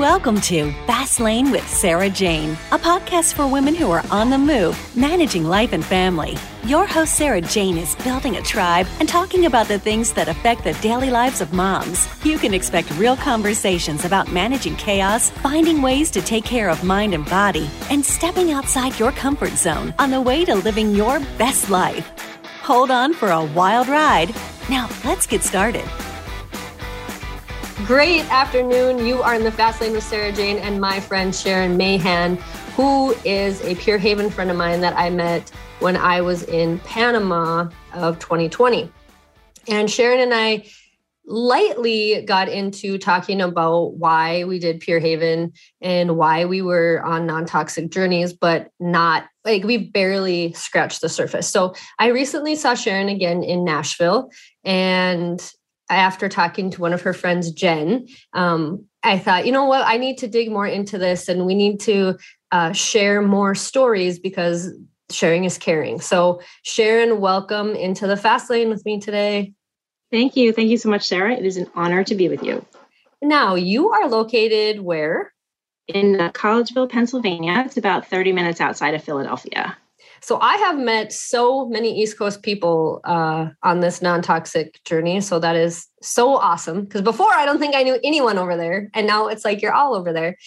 Welcome to Fast Lane with Sarah Jane, a podcast for women who are on the move, managing life and family. Your host, Sarah Jane, is building a tribe and talking about the things that affect the daily lives of moms. You can expect real conversations about managing chaos, finding ways to take care of mind and body, and stepping outside your comfort zone on the way to living your best life. Hold on for a wild ride. Now, let's get started. Great afternoon. You are in the Fast Lane with Sarah Jane and my friend Sharon Mahan, who is a Pure Haven friend of mine that I met when I was in Panama of 2020. And Sharon and I lightly got into talking about why we did Pure Haven and why we were on non toxic journeys, but not like we barely scratched the surface. So I recently saw Sharon again in Nashville and after talking to one of her friends, Jen, um, I thought, you know what, I need to dig more into this and we need to uh, share more stories because sharing is caring. So, Sharon, welcome into the fast lane with me today. Thank you. Thank you so much, Sarah. It is an honor to be with you. Now, you are located where? In uh, Collegeville, Pennsylvania. It's about 30 minutes outside of Philadelphia. So I have met so many East Coast people uh, on this non-toxic journey. So that is so awesome. Because before I don't think I knew anyone over there, and now it's like you're all over there.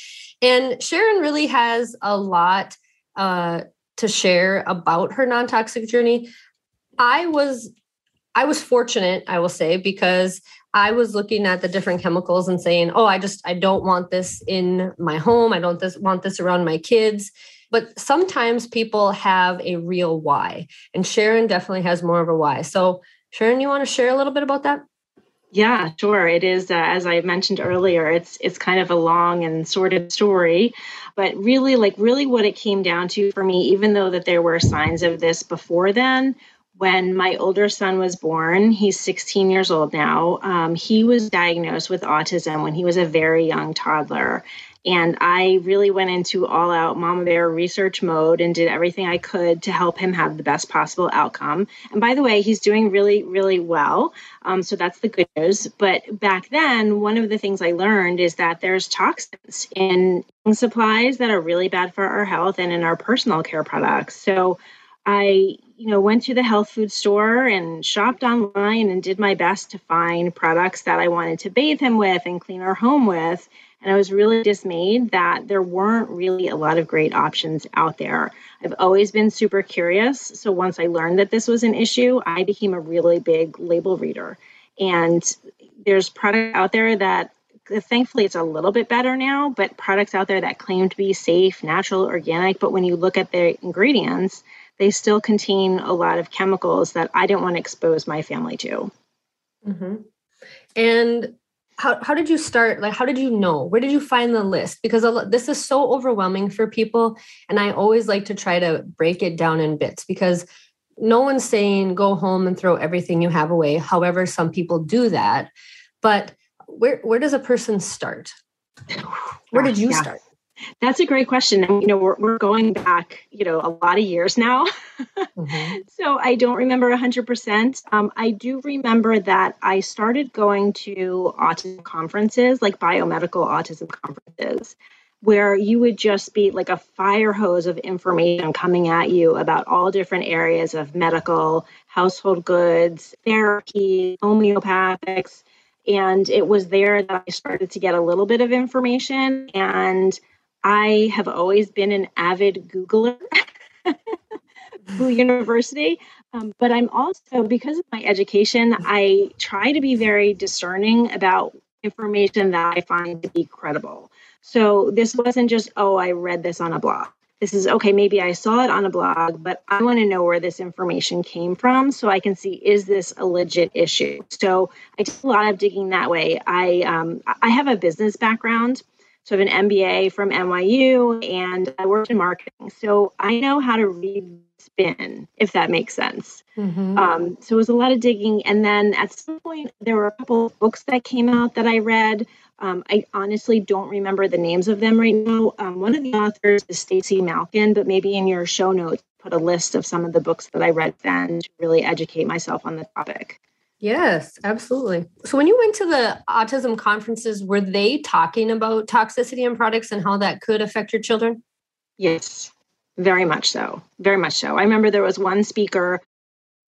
And Sharon really has a lot uh, to share about her non-toxic journey. I was I was fortunate, I will say, because I was looking at the different chemicals and saying, "Oh, I just I don't want this in my home. I don't this, want this around my kids." But sometimes people have a real why, and Sharon definitely has more of a why. So, Sharon, you want to share a little bit about that? Yeah, sure. It is, uh, as I mentioned earlier, it's it's kind of a long and sordid story, but really, like really, what it came down to for me, even though that there were signs of this before then, when my older son was born, he's 16 years old now. Um, he was diagnosed with autism when he was a very young toddler, and I really went into all out mama bear research mode and did everything I could to help him have the best possible outcome. And by the way, he's doing really, really well. Um, so that's the good news. But back then, one of the things I learned is that there's toxins in supplies that are really bad for our health and in our personal care products. So I, you know, went to the health food store and shopped online and did my best to find products that I wanted to bathe him with and clean our home with. And I was really dismayed that there weren't really a lot of great options out there. I've always been super curious. So once I learned that this was an issue, I became a really big label reader. And there's product out there that thankfully it's a little bit better now, but products out there that claim to be safe, natural, organic, but when you look at the ingredients, they still contain a lot of chemicals that I didn't want to expose my family to. Mm-hmm. And how, how did you start? Like how did you know? Where did you find the list? Because this is so overwhelming for people and i always like to try to break it down in bits because no one's saying go home and throw everything you have away however some people do that. But where where does a person start? Where did ah, you yeah. start that's a great question. And, you know, we're, we're going back, you know, a lot of years now. mm-hmm. So I don't remember 100%. Um, I do remember that I started going to autism conferences, like biomedical autism conferences, where you would just be like a fire hose of information coming at you about all different areas of medical, household goods, therapy, homeopathics. And it was there that I started to get a little bit of information and I have always been an avid Googler. Boo University. Um, but I'm also, because of my education, I try to be very discerning about information that I find to be credible. So this wasn't just, oh, I read this on a blog. This is okay, maybe I saw it on a blog, but I want to know where this information came from so I can see is this a legit issue. So I did a lot of digging that way. I um, I have a business background, so I have an MBA from NYU and I worked in marketing. So I know how to read spin, if that makes sense. Mm-hmm. Um, so it was a lot of digging. And then at some point, there were a couple of books that came out that I read. Um, I honestly don't remember the names of them right now. Um, one of the authors is Stacy Malkin, but maybe in your show notes, put a list of some of the books that I read then to really educate myself on the topic. Yes, absolutely. So when you went to the autism conferences, were they talking about toxicity in products and how that could affect your children? Yes, very much so. Very much so. I remember there was one speaker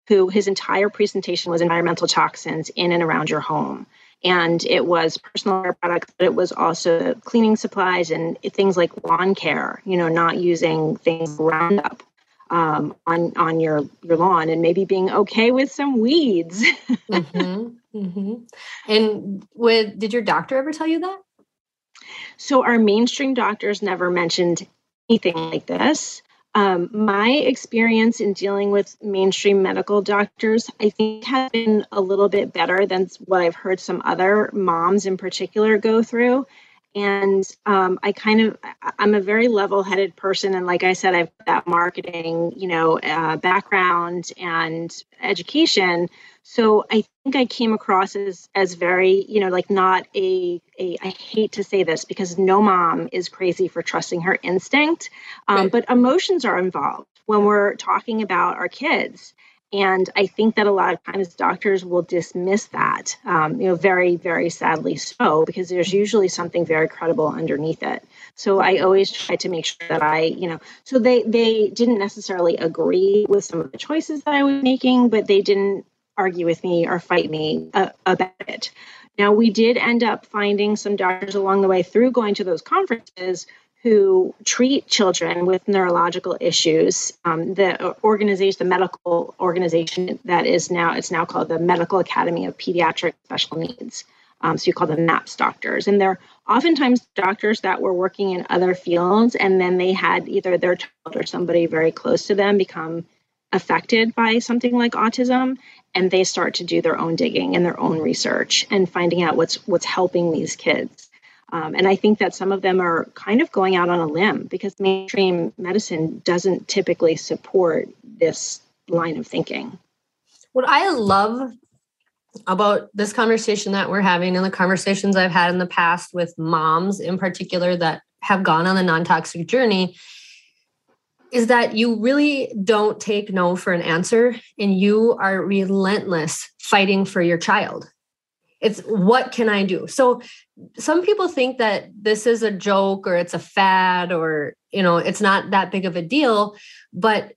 who his entire presentation was environmental toxins in and around your home. And it was personal care products, but it was also cleaning supplies and things like lawn care, you know, not using things Roundup um, on on your your lawn and maybe being okay with some weeds. mm-hmm, mm-hmm. And with did your doctor ever tell you that? So our mainstream doctors never mentioned anything like this. Um, my experience in dealing with mainstream medical doctors, I think, has been a little bit better than what I've heard some other moms in particular go through and um, i kind of i'm a very level-headed person. And like i said i've got that marketing you know uh, background and education. So i think i came across as as very you know like not a, a I hate to say this because no mom is crazy for trusting her instinct. Um, right. but emotions are involved when we're talking about our kids and I think that a lot of times doctors will dismiss that, um, you know, very, very sadly so, because there's usually something very credible underneath it. So I always try to make sure that I, you know, so they they didn't necessarily agree with some of the choices that I was making, but they didn't argue with me or fight me uh, about it. Now we did end up finding some doctors along the way through going to those conferences who treat children with neurological issues. Um, the organization, the medical organization that is now, it's now called the Medical Academy of Pediatric Special Needs. Um, so you call them MAPS doctors. And they're oftentimes doctors that were working in other fields, and then they had either their child or somebody very close to them become affected by something like autism and they start to do their own digging and their own research and finding out what's what's helping these kids um, and I think that some of them are kind of going out on a limb because mainstream medicine doesn't typically support this line of thinking. What I love about this conversation that we're having and the conversations I've had in the past with moms in particular that have gone on the non toxic journey is that you really don't take no for an answer and you are relentless fighting for your child it's what can I do? So some people think that this is a joke or it's a fad or, you know, it's not that big of a deal. But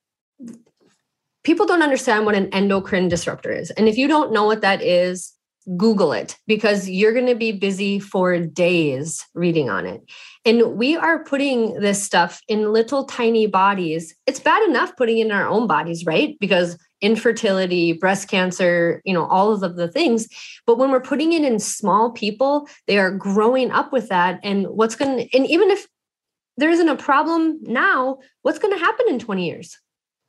people don't understand what an endocrine disruptor is. And if you don't know what that is, Google it because you're going to be busy for days reading on it. And we are putting this stuff in little tiny bodies. It's bad enough putting it in our own bodies, right? Because infertility, breast cancer, you know, all of the things. But when we're putting it in small people, they are growing up with that. And what's going to, and even if there isn't a problem now, what's going to happen in 20 years?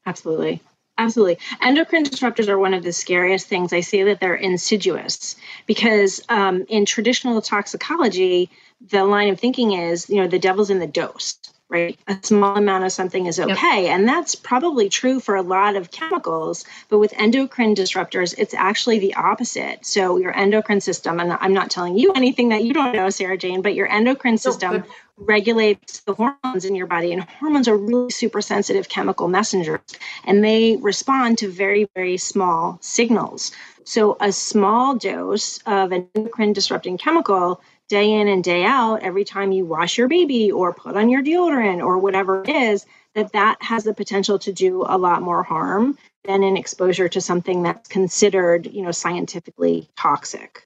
Absolutely. Absolutely. Endocrine disruptors are one of the scariest things. I say that they're insidious because um, in traditional toxicology, the line of thinking is, you know, the devil's in the dose right? A small amount of something is okay. Yep. And that's probably true for a lot of chemicals. But with endocrine disruptors, it's actually the opposite. So your endocrine system, and I'm not telling you anything that you don't know, Sarah Jane, but your endocrine system regulates the hormones in your body. And hormones are really super sensitive chemical messengers, and they respond to very, very small signals. So a small dose of an endocrine disrupting chemical day in and day out every time you wash your baby or put on your deodorant or whatever it is that that has the potential to do a lot more harm than an exposure to something that's considered you know scientifically toxic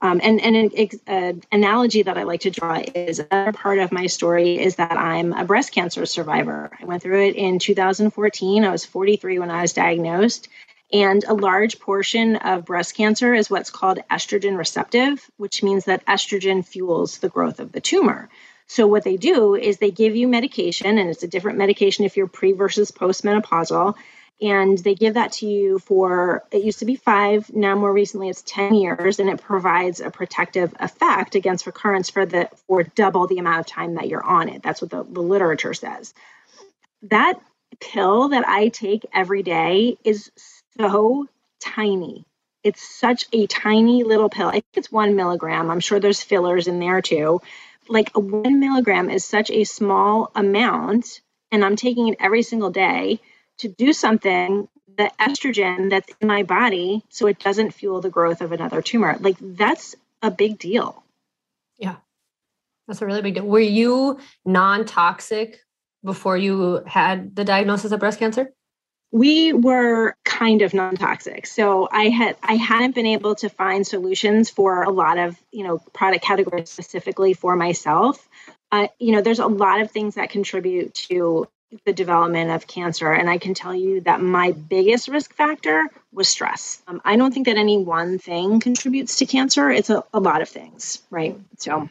um, and and an, an analogy that I like to draw is another part of my story is that I'm a breast cancer survivor. I went through it in 2014. I was 43 when I was diagnosed, and a large portion of breast cancer is what's called estrogen receptive, which means that estrogen fuels the growth of the tumor. So, what they do is they give you medication, and it's a different medication if you're pre versus postmenopausal. And they give that to you for, it used to be five, now more recently it's 10 years, and it provides a protective effect against recurrence for the for double the amount of time that you're on it. That's what the, the literature says. That pill that I take every day is so tiny. It's such a tiny little pill. I think it's one milligram. I'm sure there's fillers in there too. Like a one milligram is such a small amount, and I'm taking it every single day to do something the estrogen that's in my body so it doesn't fuel the growth of another tumor. Like that's a big deal. Yeah. That's a really big deal. Were you non toxic before you had the diagnosis of breast cancer? We were kind of non-toxic. So i had i hadn't been able to find solutions for a lot of you know product categories specifically for myself. Uh, you know there's a lot of things that contribute to the development of cancer and i can tell you that my biggest risk factor was stress. Um, i don't think that any one thing contributes to cancer. It's a, a lot of things right? So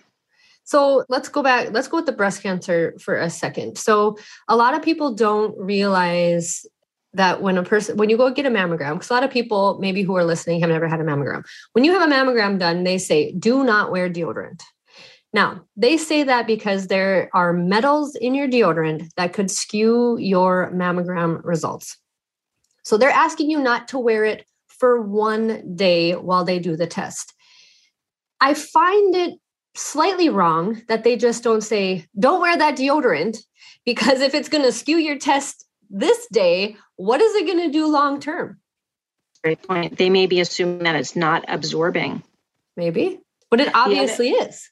so let's go back let's go with the breast cancer for a second. So a lot of people don't realize that when a person when you go get a mammogram because a lot of people maybe who are listening have never had a mammogram. When you have a mammogram done they say do not wear deodorant. Now they say that because there are metals in your deodorant that could skew your mammogram results. So they're asking you not to wear it for one day while they do the test. I find it slightly wrong that they just don't say don't wear that deodorant because if it's going to skew your test this day, what is it going to do long term? Great point. They may be assuming that it's not absorbing. Maybe, but it obviously yeah, is.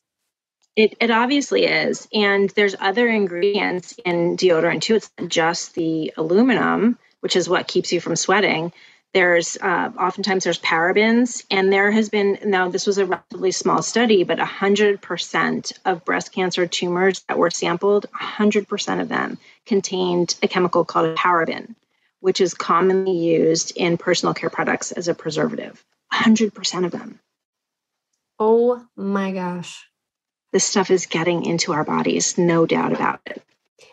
It, it obviously is. And there's other ingredients in deodorant too. It's just the aluminum, which is what keeps you from sweating. There's uh, oftentimes there's parabens, and there has been now this was a relatively small study, but 100% of breast cancer tumors that were sampled, 100% of them contained a chemical called a paraben, which is commonly used in personal care products as a preservative. 100% of them. Oh my gosh. This stuff is getting into our bodies, no doubt about it.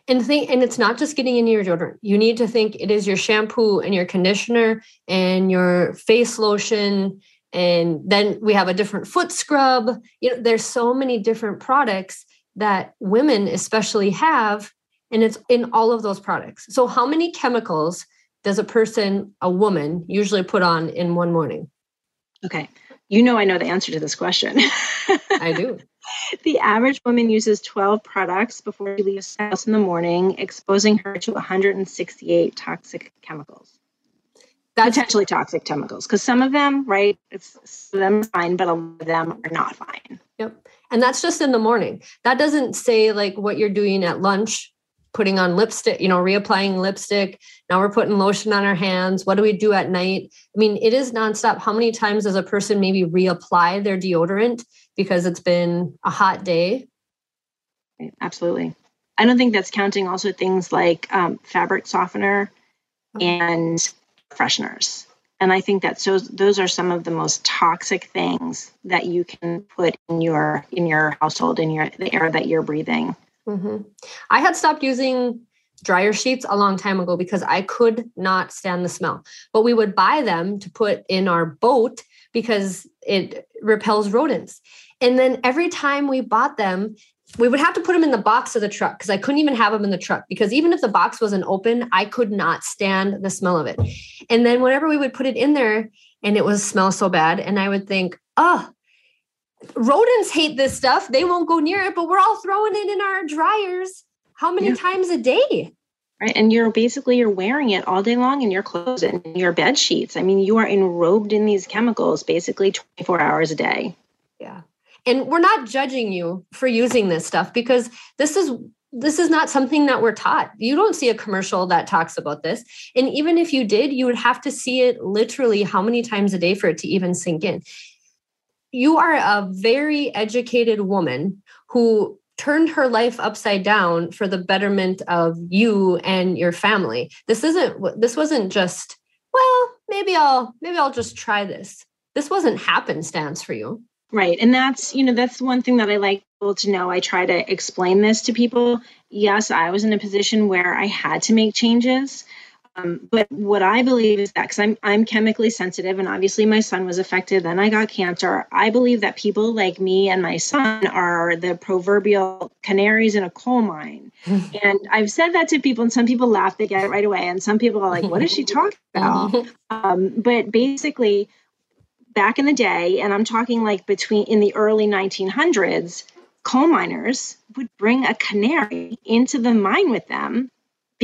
And think, and it's not just getting into your deodorant. You need to think it is your shampoo and your conditioner and your face lotion. And then we have a different foot scrub. You know, there's so many different products that women especially have, and it's in all of those products. So, how many chemicals does a person, a woman, usually put on in one morning? Okay. You know, I know the answer to this question. I do. The average woman uses 12 products before she leaves the house in the morning, exposing her to 168 toxic chemicals. That's potentially toxic chemicals because some of them, right, it's some of them are fine, but a lot of them are not fine. Yep. And that's just in the morning. That doesn't say like what you're doing at lunch putting on lipstick, you know, reapplying lipstick. Now we're putting lotion on our hands. What do we do at night? I mean, it is nonstop. How many times does a person maybe reapply their deodorant because it's been a hot day? Absolutely. I don't think that's counting also things like um, fabric softener and fresheners. And I think that so those are some of the most toxic things that you can put in your in your household in your the air that you're breathing. Mm-hmm. I had stopped using dryer sheets a long time ago because I could not stand the smell. But we would buy them to put in our boat because it repels rodents. And then every time we bought them, we would have to put them in the box of the truck because I couldn't even have them in the truck because even if the box wasn't open, I could not stand the smell of it. And then whenever we would put it in there and it was smell so bad, and I would think, oh, rodents hate this stuff. They won't go near it, but we're all throwing it in our dryers. How many yeah. times a day? Right. And you're basically you're wearing it all day long in your clothes and your bed sheets. I mean, you are enrobed in these chemicals basically 24 hours a day. Yeah. And we're not judging you for using this stuff because this is this is not something that we're taught. You don't see a commercial that talks about this. And even if you did, you would have to see it literally how many times a day for it to even sink in you are a very educated woman who turned her life upside down for the betterment of you and your family. This isn't this wasn't just well maybe i'll maybe i'll just try this. This wasn't happenstance for you. Right. And that's you know that's one thing that i like people to know. I try to explain this to people. Yes i was in a position where i had to make changes um, but what I believe is that because I'm I'm chemically sensitive, and obviously my son was affected, then I got cancer. I believe that people like me and my son are the proverbial canaries in a coal mine. and I've said that to people, and some people laugh, they get it right away, and some people are like, "What is she talking about?" um, but basically, back in the day, and I'm talking like between in the early 1900s, coal miners would bring a canary into the mine with them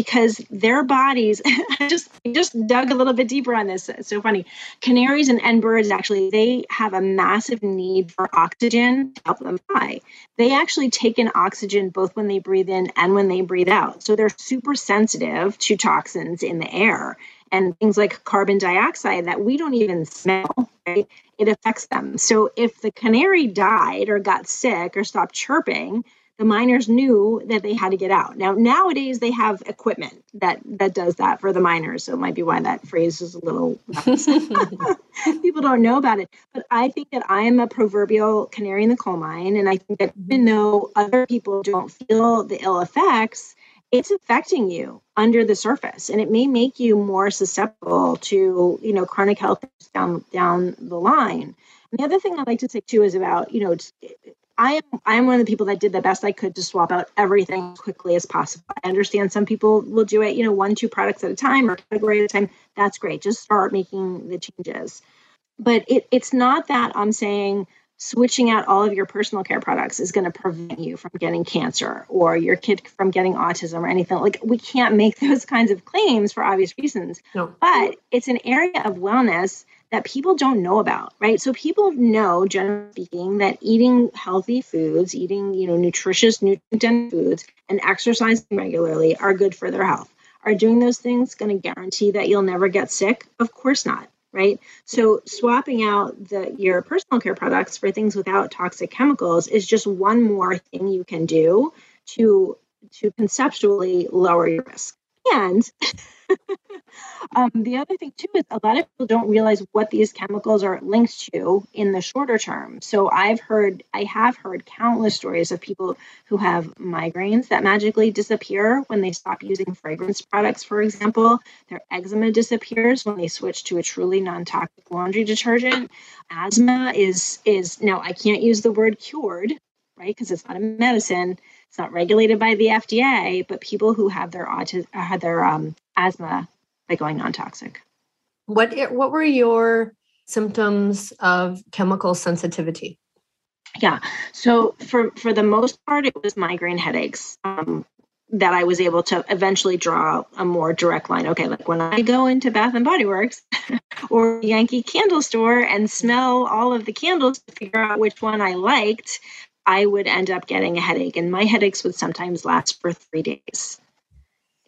because their bodies just just dug a little bit deeper on this. It's so funny. Canaries and, and birds actually they have a massive need for oxygen to help them fly. They actually take in oxygen both when they breathe in and when they breathe out. So they're super sensitive to toxins in the air and things like carbon dioxide that we don't even smell, right? It affects them. So if the canary died or got sick or stopped chirping, the miners knew that they had to get out. Now nowadays they have equipment that that does that for the miners, so it might be why that phrase is a little people don't know about it. But I think that I am a proverbial canary in the coal mine, and I think that even though other people don't feel the ill effects, it's affecting you under the surface, and it may make you more susceptible to you know chronic health down down the line. And the other thing I'd like to say too is about you know I am I am one of the people that did the best I could to swap out everything as quickly as possible. I understand some people will do it, you know, one, two products at a time or a category at a time. That's great. Just start making the changes. But it, it's not that I'm saying switching out all of your personal care products is going to prevent you from getting cancer or your kid from getting autism or anything. Like we can't make those kinds of claims for obvious reasons. No. But it's an area of wellness that people don't know about, right? So people know, generally speaking, that eating healthy foods, eating, you know, nutritious, nutrient foods, and exercising regularly are good for their health. Are doing those things going to guarantee that you'll never get sick? Of course not, right? So swapping out the your personal care products for things without toxic chemicals is just one more thing you can do to to conceptually lower your risk. And um, the other thing too is a lot of people don't realize what these chemicals are linked to in the shorter term. So I've heard, I have heard countless stories of people who have migraines that magically disappear when they stop using fragrance products, for example. Their eczema disappears when they switch to a truly non-toxic laundry detergent. Asthma is is now I can't use the word cured, right? Because it's not a medicine it's not regulated by the FDA, but people who have their autism had their um, asthma by going non-toxic. What what were your symptoms of chemical sensitivity? Yeah, so for for the most part, it was migraine headaches. Um, that I was able to eventually draw a more direct line. Okay, like when I go into Bath and Body Works or Yankee Candle Store and smell all of the candles to figure out which one I liked, I would end up getting a headache, and my headaches would sometimes last for three days.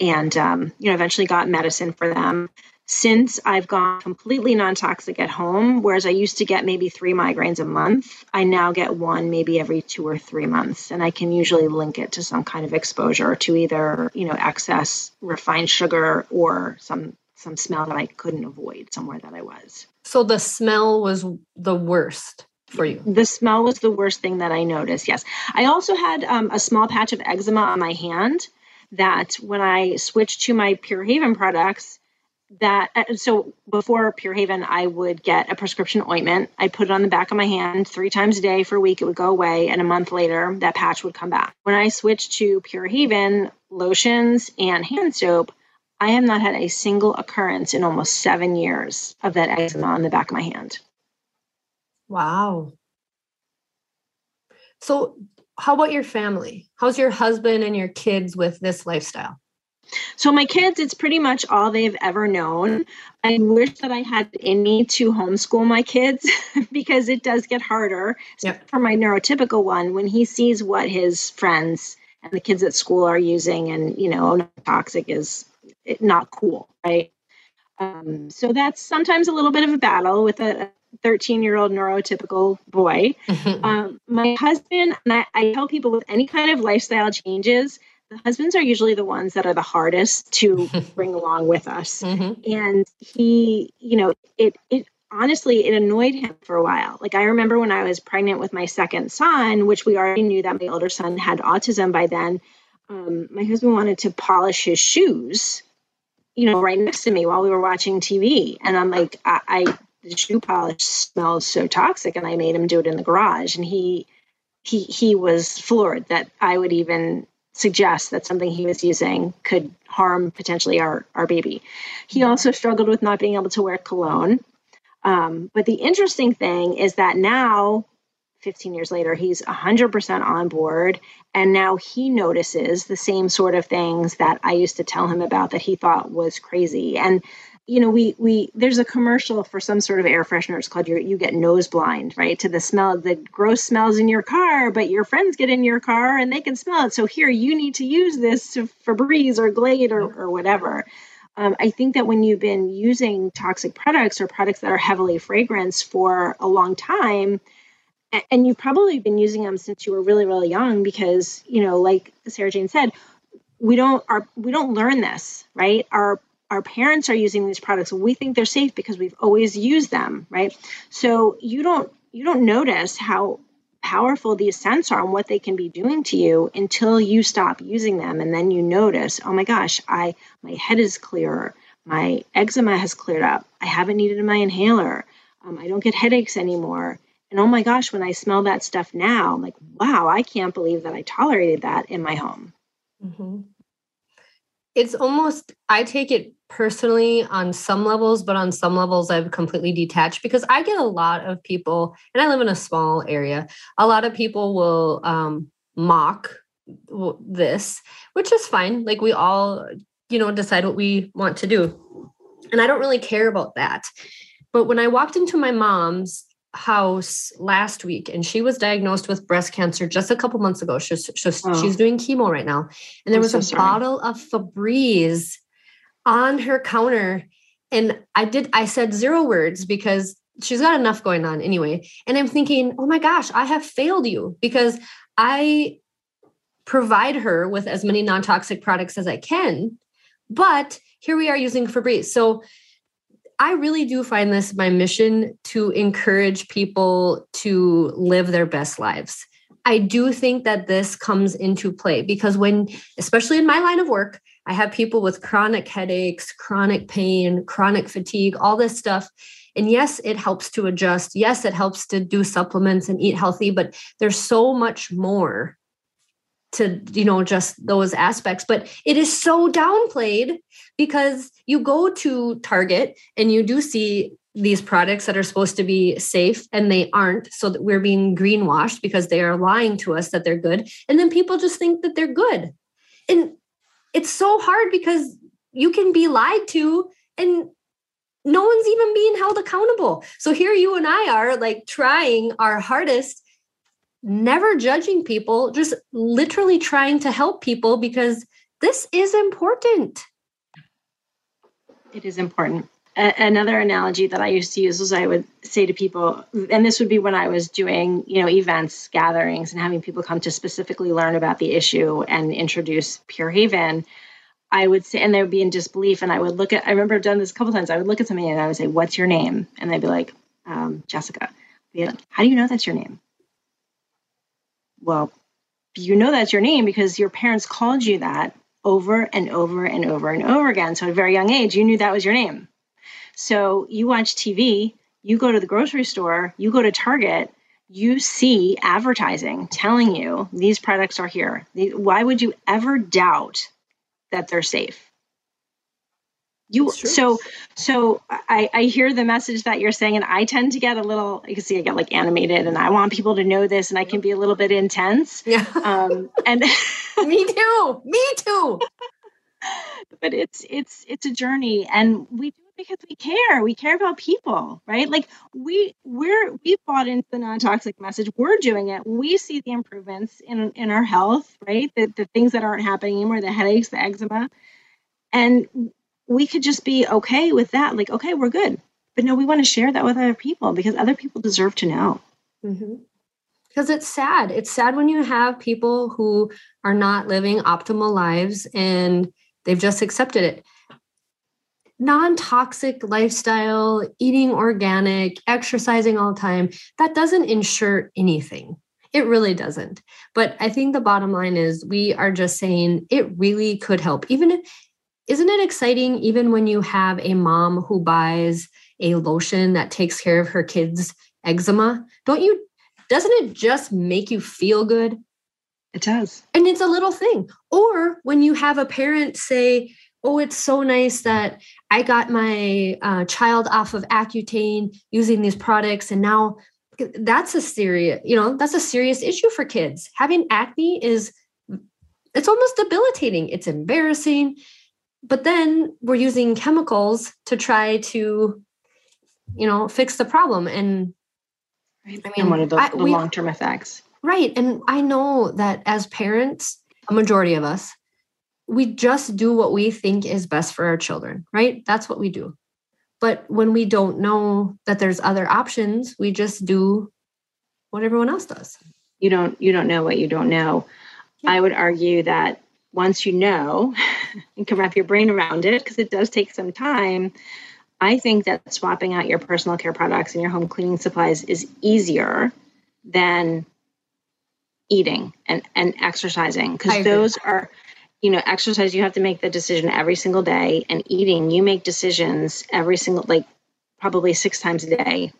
And um, you know, eventually got medicine for them. Since I've gone completely non-toxic at home, whereas I used to get maybe three migraines a month, I now get one maybe every two or three months, and I can usually link it to some kind of exposure to either you know excess refined sugar or some some smell that I couldn't avoid somewhere that I was. So the smell was the worst for you? The smell was the worst thing that I noticed. Yes. I also had um, a small patch of eczema on my hand that when I switched to my Pure Haven products, that uh, so before Pure Haven, I would get a prescription ointment. I put it on the back of my hand three times a day for a week. It would go away, and a month later, that patch would come back. When I switched to Pure Haven lotions and hand soap, I have not had a single occurrence in almost seven years of that eczema on the back of my hand. Wow. So, how about your family? How's your husband and your kids with this lifestyle? So, my kids, it's pretty much all they've ever known. I wish that I had in me to homeschool my kids because it does get harder. Yep. For my neurotypical one, when he sees what his friends and the kids at school are using, and you know, toxic is not cool, right? Um, so that's sometimes a little bit of a battle with a, 13 year old neurotypical boy. Mm-hmm. Um, my husband, and I, I tell people with any kind of lifestyle changes, the husbands are usually the ones that are the hardest to bring along with us. Mm-hmm. And he, you know, it, it, honestly it annoyed him for a while like i remember when i was pregnant with my second son which we already knew that my older son had autism by then um, my husband wanted to polish his shoes you know right next to me while we were watching tv and i'm like I, I the shoe polish smells so toxic and I made him do it in the garage and he he he was floored that I would even suggest that something he was using could harm potentially our our baby. He also struggled with not being able to wear cologne. Um, but the interesting thing is that now 15 years later, he's 100% on board. And now he notices the same sort of things that I used to tell him about that he thought was crazy. And you know, we we there's a commercial for some sort of air freshener. It's called you you get nose blind, right, to the smell, the gross smells in your car, but your friends get in your car and they can smell it. So here, you need to use this for Febreze or Glade or or whatever. Um, I think that when you've been using toxic products or products that are heavily fragranced for a long time, and you've probably been using them since you were really really young because you know like sarah jane said we don't our we don't learn this right our our parents are using these products we think they're safe because we've always used them right? So you don't you don't notice how powerful these scents are and what they can be doing to you until you stop using them. And then you notice oh my gosh i my head is clearer my eczema has cleared up. I haven't needed my inhaler. Um, i don't get headaches anymore. And oh my gosh when i smell that stuff now i'm like wow i can't believe that i tolerated that in my home. Mm-hmm. it's almost i take it personally on some levels, but on some levels I've completely detached because I get a lot of people, and I live in a small area. A lot of people will um, mock this, which is fine. Like we all, you know, decide what we want to do, and I don't really care about that. But when I walked into my mom's house last week and she was diagnosed with breast cancer just a couple months ago. She's, she's, oh. she's doing chemo right now. And there I'm was so a sorry. bottle of Febreze on her counter and I did I said zero words because she's got enough going on anyway. And I'm thinking, "Oh my gosh, I have failed you because I provide her with as many non-toxic products as I can, but here we are using Febreze." So I really do find this my mission to encourage people to live their best lives. I do think that this comes into play because when, especially in my line of work, I have people with chronic headaches, chronic pain, chronic fatigue, all this stuff. And yes, it helps to adjust. Yes, it helps to do supplements and eat healthy, but there's so much more to, you know, just those aspects. But it is so downplayed because you go to Target and you do see these products that are supposed to be safe and they aren't so that we're being greenwashed because they are lying to us that they're good and then people just think that they're good and it's so hard because you can be lied to and no one's even being held accountable. So here you and I are like trying our hardest, never judging people, just literally trying to help people because this is important. It is important. Another analogy that I used to use was I would say to people, and this would be when I was doing, you know, events, gatherings, and having people come to specifically learn about the issue and introduce Pure Haven. I would say, and they would be in disbelief, and I would look at. I remember I've done this a couple times. I would look at somebody and I would say, "What's your name?" And they'd be like, um, "Jessica." Like, How do you know that's your name? Well, you know that's your name because your parents called you that over and over and over and over again. So at a very young age, you knew that was your name. So you watch TV, you go to the grocery store, you go to Target, you see advertising telling you these products are here. Why would you ever doubt that they're safe? You so so I, I hear the message that you're saying, and I tend to get a little. You can see I get like animated, and I want people to know this, and I can be a little bit intense. Yeah. Um, and me too. Me too. but it's it's it's a journey, and we because we care. We care about people, right? Like we we're we've bought into the non-toxic message. We're doing it. We see the improvements in in our health, right? The the things that aren't happening anymore, the headaches, the eczema. And we could just be okay with that. Like, okay, we're good. But no, we want to share that with other people because other people deserve to know. Mm-hmm because it's sad. It's sad when you have people who are not living optimal lives and they've just accepted it non toxic lifestyle, eating organic, exercising all the time, that doesn't ensure anything. It really doesn't. But I think the bottom line is we are just saying it really could help. Even if, isn't it exciting even when you have a mom who buys a lotion that takes care of her kids' eczema? Don't you doesn't it just make you feel good? It does. And it's a little thing. Or when you have a parent say, oh, it's so nice that I got my uh, child off of Accutane using these products, and now that's a serious, you know, that's a serious issue for kids. Having acne is it's almost debilitating. It's embarrassing. But then we're using chemicals to try to, you know, fix the problem. And. I mean, and what are the, the long term effects? Right. And I know that as parents, a majority of us, we just do what we think is best for our children, right? That's what we do. But when we don't know that there's other options, we just do what everyone else does. You don't you don't know what you don't know. Yeah. I would argue that once you know and can wrap your brain around it, because it does take some time, I think that swapping out your personal care products and your home cleaning supplies is easier than eating and, and exercising because those are you know exercise you have to make the decision every single day. And eating you make decisions every single like probably six times a day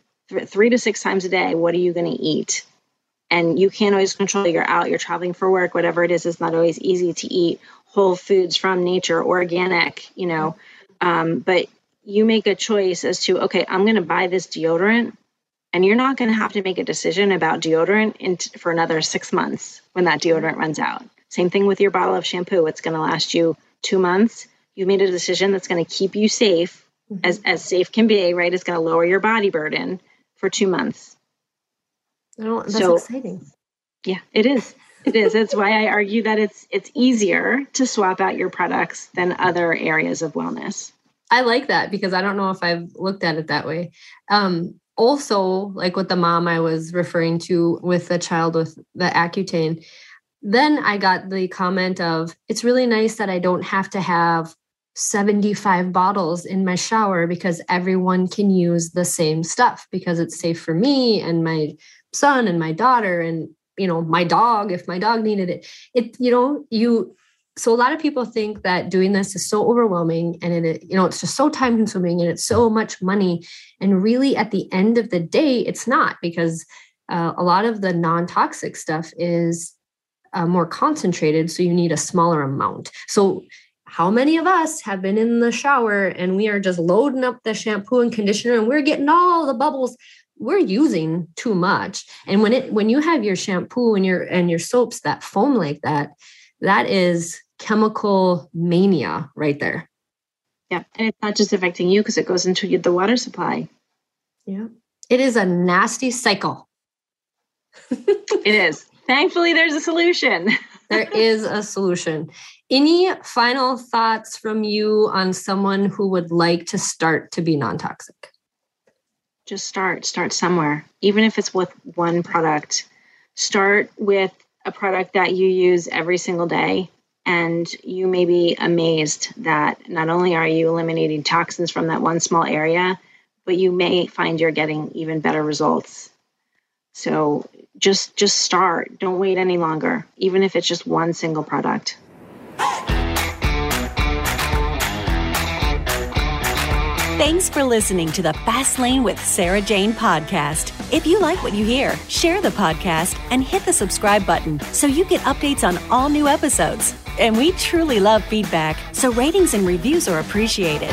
three to six times a day what are you going to eat? And you can't always control you're out you're traveling for work whatever it is it's not always easy to eat whole foods from nature organic you know? Um, but you make a choice as to okay i'm going to buy this deodorant and you're not going to have to make a decision about deodorant t- for another six months when that deodorant runs out same thing with your bottle of shampoo it's going to last you two months you made a decision that's going to keep you safe mm-hmm. as, as safe can be right it's going to lower your body burden for two months Oh, that's so, exciting. Yeah, it is. It is. That's why I argue that it's it's easier to swap out your products than other areas of wellness. I like that because I don't know if I've looked at it that way. Um, also, like with the mom I was referring to with the child with the Accutane, then I got the comment of, it's really nice that I don't have to have 75 bottles in my shower because everyone can use the same stuff because it's safe for me and my son and my daughter and you know my dog if my dog needed it. It you know you so a lot of people think that doing this is so overwhelming and it you know it's just so time consuming and it's so much money. And really at the end of the day it's not because uh, a lot of the non-toxic stuff is uh, more concentrated so you need a smaller amount. So how many of us have been in the shower and we are just loading up the shampoo and conditioner and we're getting all the bubbles? We're using too much. And when it when you have your shampoo and your and your soaps that foam like that that is chemical mania right there. Yeah and it's not just affecting you because it goes into the water supply. Yeah. It is a nasty cycle. It is thankfully there's a solution. There is a solution. Any final thoughts from you on someone who would like to start to be non-toxic? Just start start somewhere. Even if it's with one product start with a product that you use every single day and you may be amazed that not only are you eliminating toxins from that one small area but you may find you're getting even better results. So just just start don't wait any longer even if it's just one single product Thanks for listening to the Fast Lane with Sarah Jane podcast. If you like what you hear, share the podcast and hit the subscribe button so you get updates on all new episodes. And we truly love feedback, so ratings and reviews are appreciated.